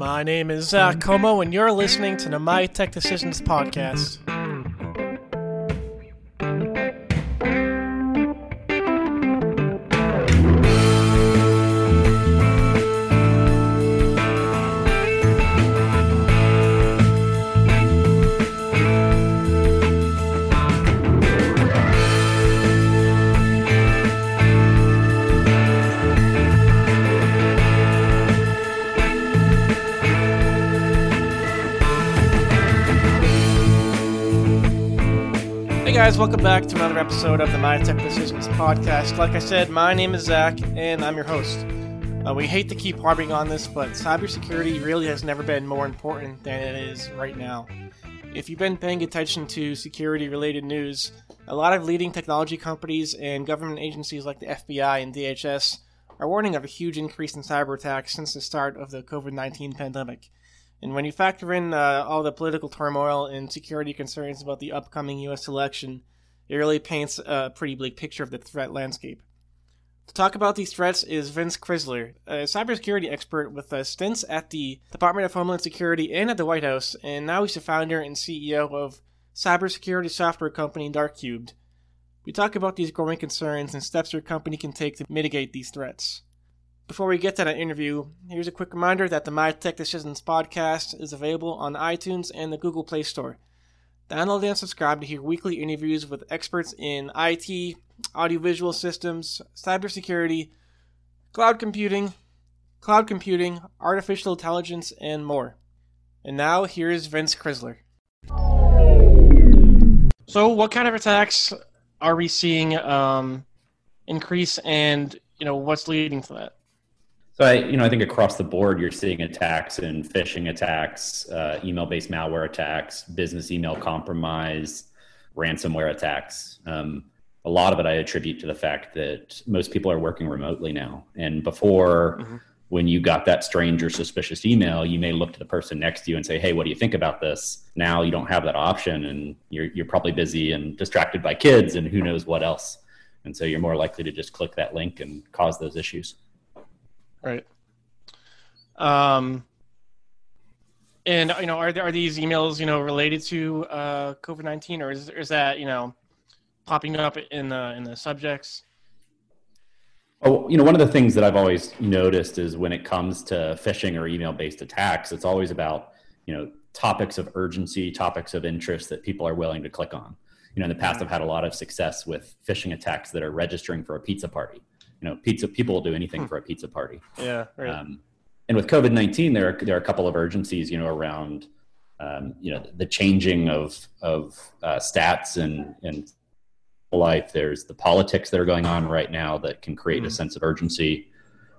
My name is Zach Como, and you're listening to the My Tech Decisions podcast. Guys, welcome back to another episode of the My Tech Decisions podcast. Like I said, my name is Zach, and I'm your host. Uh, we hate to keep harping on this, but cybersecurity really has never been more important than it is right now. If you've been paying attention to security related news, a lot of leading technology companies and government agencies like the FBI and DHS are warning of a huge increase in cyber attacks since the start of the COVID 19 pandemic. And when you factor in uh, all the political turmoil and security concerns about the upcoming U.S. election, it really paints a pretty bleak picture of the threat landscape. To talk about these threats is Vince Crisler, a cybersecurity expert with uh, stints at the Department of Homeland Security and at the White House, and now he's the founder and CEO of cybersecurity software company Dark Cubed. We talk about these growing concerns and steps your company can take to mitigate these threats. Before we get to that interview, here's a quick reminder that the My Tech Decisions podcast is available on iTunes and the Google Play Store. Download and subscribe to hear weekly interviews with experts in IT, audiovisual systems, cybersecurity, cloud computing, cloud computing, artificial intelligence, and more. And now here's Vince Crisler. So, what kind of attacks are we seeing um, increase, and you know what's leading to that? So I, you know, I think across the board, you're seeing attacks and phishing attacks, uh, email-based malware attacks, business email compromise, ransomware attacks. Um, a lot of it I attribute to the fact that most people are working remotely now. And before, mm-hmm. when you got that strange or suspicious email, you may look to the person next to you and say, "Hey, what do you think about this?" Now you don't have that option, and you're you're probably busy and distracted by kids and who knows what else. And so you're more likely to just click that link and cause those issues. Right. Um, and you know, are there are these emails you know related to uh, COVID nineteen, or is is that you know popping up in the in the subjects? Oh, you know, one of the things that I've always noticed is when it comes to phishing or email based attacks, it's always about you know topics of urgency, topics of interest that people are willing to click on. You know, in the past, I've had a lot of success with phishing attacks that are registering for a pizza party you know, pizza people will do anything hmm. for a pizza party. Yeah. Right. Um, and with COVID nineteen, there are there are a couple of urgencies, you know, around um, you know the changing of of uh, stats and and life. There's the politics that are going on right now that can create mm. a hmm. sense of urgency.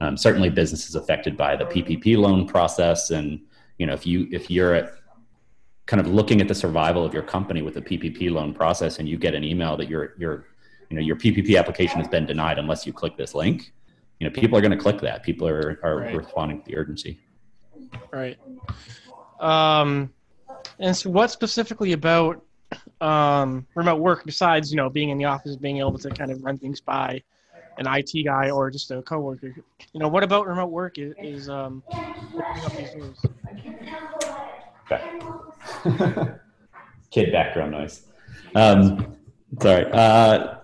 Um, certainly, businesses affected by the PPP loan process, and you know, if you if you're at kind of looking at the survival of your company with the PPP loan process, and you get an email that you're you're you know your PPP application has been denied unless you click this link. You know, people are going to click that. People are are right. responding to the urgency. Right. Um, and so, what specifically about um, remote work besides you know being in the office, being able to kind of run things by an IT guy or just a coworker? You know, what about remote work is, is um, opening up these doors? Okay. Kid background noise. Um, sorry. Uh,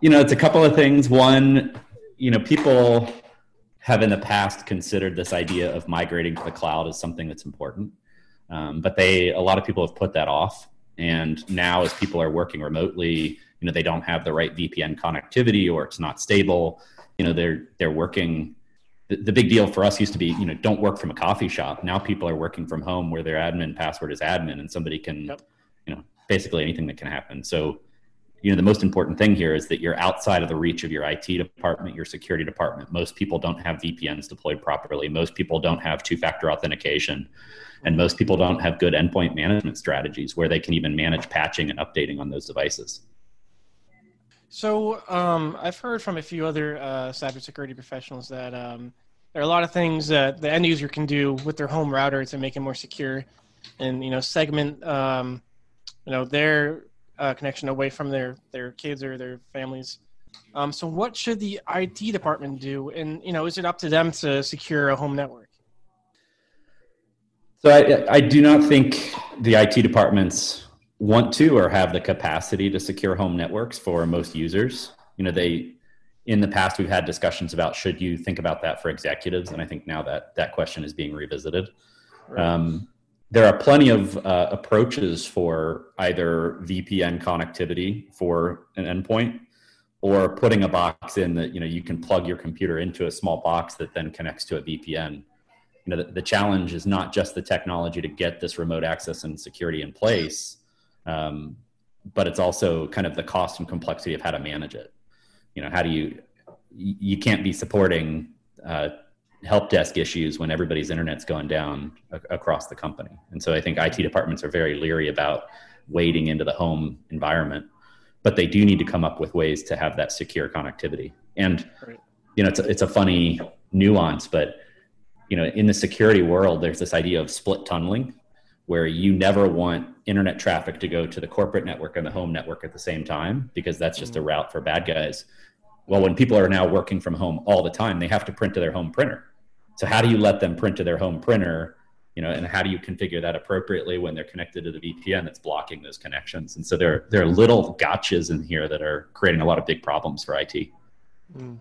you know, it's a couple of things. One, you know, people have in the past considered this idea of migrating to the cloud as something that's important, um, but they a lot of people have put that off. And now, as people are working remotely, you know, they don't have the right VPN connectivity or it's not stable. You know, they're they're working. The, the big deal for us used to be, you know, don't work from a coffee shop. Now people are working from home where their admin password is admin, and somebody can, yep. you know, basically anything that can happen. So you know the most important thing here is that you're outside of the reach of your IT department, your security department. Most people don't have VPNs deployed properly. Most people don't have two-factor authentication, and most people don't have good endpoint management strategies where they can even manage patching and updating on those devices. So um, I've heard from a few other uh, cybersecurity professionals that um, there are a lot of things that the end user can do with their home router to make it more secure, and you know segment um, you know their uh, connection away from their their kids or their families. Um, so, what should the IT department do? And you know, is it up to them to secure a home network? So I, I do not think the IT departments want to or have the capacity to secure home networks for most users. You know, they in the past we've had discussions about should you think about that for executives, and I think now that that question is being revisited. Right. Um, there are plenty of uh, approaches for either VPN connectivity for an endpoint or putting a box in that you know you can plug your computer into a small box that then connects to a VPN. You know the, the challenge is not just the technology to get this remote access and security in place, um, but it's also kind of the cost and complexity of how to manage it. You know how do you you can't be supporting uh, help desk issues when everybody's internet's going down a- across the company. And so I think IT departments are very leery about wading into the home environment, but they do need to come up with ways to have that secure connectivity. And you know, it's a, it's a funny nuance, but you know, in the security world, there's this idea of split tunneling, where you never want internet traffic to go to the corporate network and the home network at the same time because that's just a mm. route for bad guys well when people are now working from home all the time they have to print to their home printer so how do you let them print to their home printer? You know, and how do you configure that appropriately when they're connected to the VPN that's blocking those connections? And so there, there are little gotchas in here that are creating a lot of big problems for IT. Mm.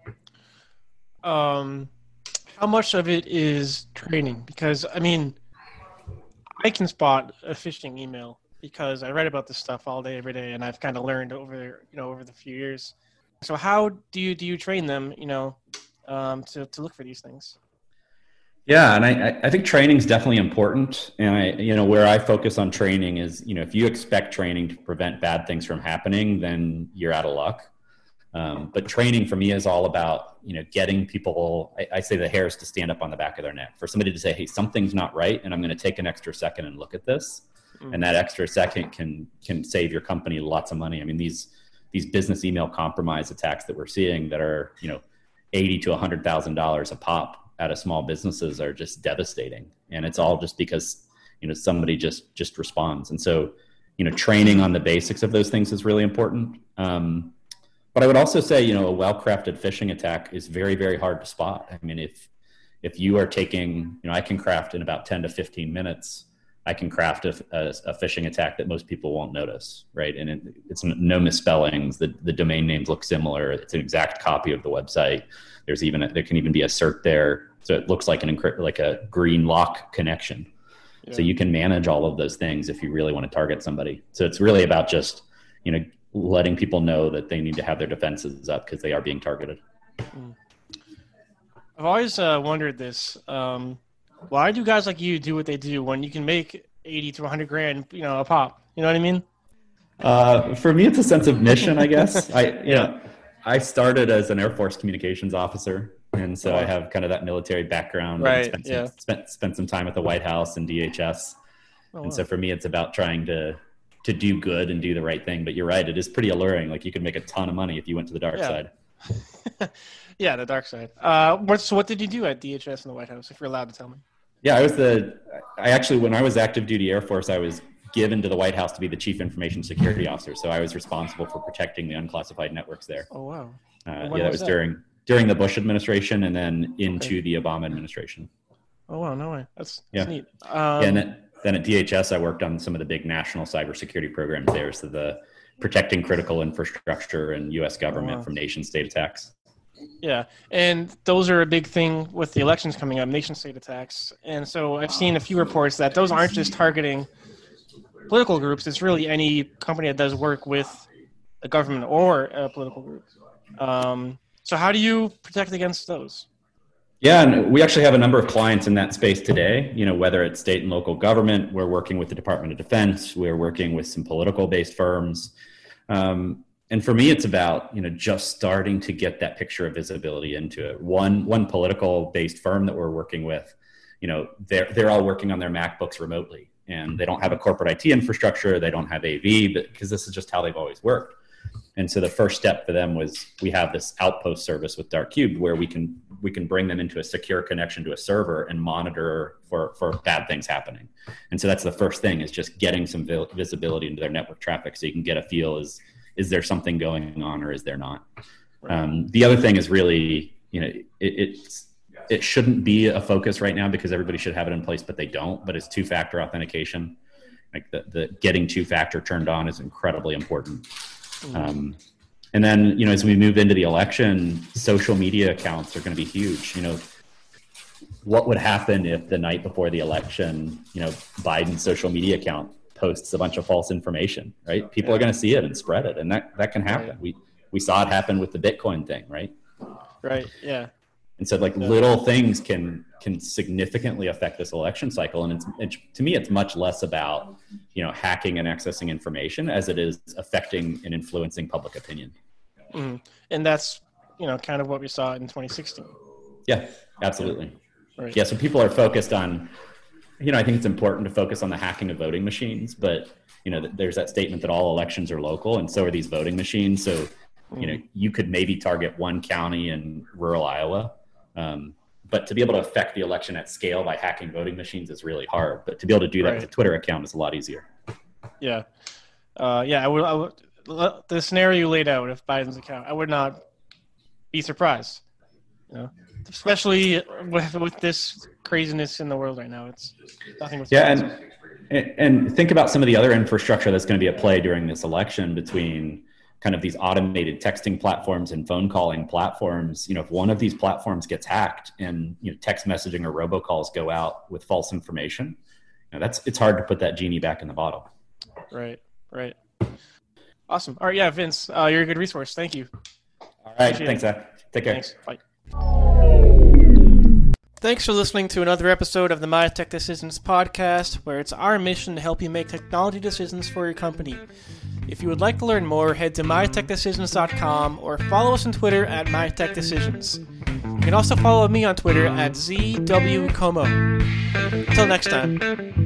Um, how much of it is training? Because I mean, I can spot a phishing email because I read about this stuff all day, every day, and I've kind of learned over you know over the few years. So how do you do you train them? You know, um, to to look for these things? Yeah, and I, I think training is definitely important. And I, you know, where I focus on training is, you know, if you expect training to prevent bad things from happening, then you're out of luck. Um, but training for me is all about, you know, getting people. I, I, say the hairs to stand up on the back of their neck. For somebody to say, "Hey, something's not right," and I'm going to take an extra second and look at this, mm-hmm. and that extra second can can save your company lots of money. I mean, these these business email compromise attacks that we're seeing that are, you know, eighty to hundred thousand dollars a pop out of small businesses are just devastating. And it's all just because you know somebody just just responds. And so you know training on the basics of those things is really important. Um, but i would also say you know a well-crafted phishing attack is very very hard to spot. I mean if if you are taking you know i can craft in about 10 to 15 minutes i can craft a, a, a phishing attack that most people won't notice right and it, it's no misspellings the, the domain names look similar it's an exact copy of the website there's even a, there can even be a cert there, so it looks like an like a green lock connection. Yeah. So you can manage all of those things if you really want to target somebody. So it's really about just you know letting people know that they need to have their defenses up because they are being targeted. Hmm. I've always uh, wondered this. Um, why do guys like you do what they do when you can make 80 to 100 grand, you know, a pop? You know what I mean? Uh, for me, it's a sense of mission, I guess. I, you know, I started as an Air Force communications officer, and so I have kind of that military background. Right. Spent some, yeah. Spent spent some time at the White House and DHS, oh, and wow. so for me, it's about trying to to do good and do the right thing. But you're right; it is pretty alluring. Like you could make a ton of money if you went to the dark yeah. side. yeah, the dark side. Uh, what, so, what did you do at DHS and the White House? If you're allowed to tell me. Yeah, I was the. I actually, when I was active duty Air Force, I was given to the White House to be the chief information security officer. So I was responsible for protecting the unclassified networks there. Oh wow! Uh, yeah, that was, that? during during the Bush administration and then into okay. the Obama administration. Oh wow! No way. That's, that's yeah. neat. Um, yeah, and then, then at DHS, I worked on some of the big national cybersecurity programs there. So the protecting critical infrastructure and U.S. government oh, wow. from nation state attacks. Yeah, and those are a big thing with the elections coming up, nation state attacks. And so I've seen a few reports that those aren't just targeting political groups. It's really any company that does work with a government or a political group. Um, so how do you protect against those? Yeah, and we actually have a number of clients in that space today. You know, whether it's state and local government, we're working with the Department of Defense, we're working with some political-based firms. Um, and for me, it's about you know just starting to get that picture of visibility into it. One one political-based firm that we're working with, you know, they're they're all working on their MacBooks remotely and they don't have a corporate IT infrastructure, they don't have AV, because this is just how they've always worked. And so the first step for them was we have this outpost service with Dark Cubed where we can we can bring them into a secure connection to a server and monitor for for bad things happening. And so that's the first thing is just getting some visibility into their network traffic so you can get a feel is is there something going on or is there not. Um, the other thing is really you know it, it's it shouldn't be a focus right now because everybody should have it in place, but they don't. But it's two factor authentication. Like the, the getting two factor turned on is incredibly important. Mm-hmm. Um, and then, you know, as we move into the election, social media accounts are going to be huge. You know, what would happen if the night before the election, you know, Biden's social media account posts a bunch of false information, right? People yeah. are going to see it and spread it, and that that can happen. Right. We we saw it happen with the Bitcoin thing, right? Right. Yeah. And so, like yeah. little things can can significantly affect this election cycle, and it's, it's to me, it's much less about you know hacking and accessing information as it is affecting and influencing public opinion. Mm-hmm. And that's you know kind of what we saw in 2016. Yeah, absolutely. Right. yeah, so people are focused on, you know, I think it's important to focus on the hacking of voting machines, but you know, there's that statement that all elections are local, and so are these voting machines. So, you know, you could maybe target one county in rural Iowa, um, but to be able to affect the election at scale by hacking voting machines is really hard. But to be able to do that right. with a Twitter account is a lot easier. Yeah, uh, yeah. I would, I would the scenario you laid out of Biden's account, I would not be surprised. You know, especially with with this craziness in the world right now. It's nothing. Yeah, and and think about some of the other infrastructure that's going to be at play during this election between kind of these automated texting platforms and phone calling platforms. You know, if one of these platforms gets hacked and you know text messaging or robocalls go out with false information, you know, that's it's hard to put that genie back in the bottle. Right. Right. Awesome. All right. Yeah, Vince, uh, you're a good resource. Thank you. All right. Appreciate Thanks, Zach. Take care. Thanks. Bye. Thanks for listening to another episode of the My Tech Decisions podcast, where it's our mission to help you make technology decisions for your company. If you would like to learn more, head to mytechdecisions.com or follow us on Twitter at mytechdecisions. You can also follow me on Twitter at ZWComo. Until next time.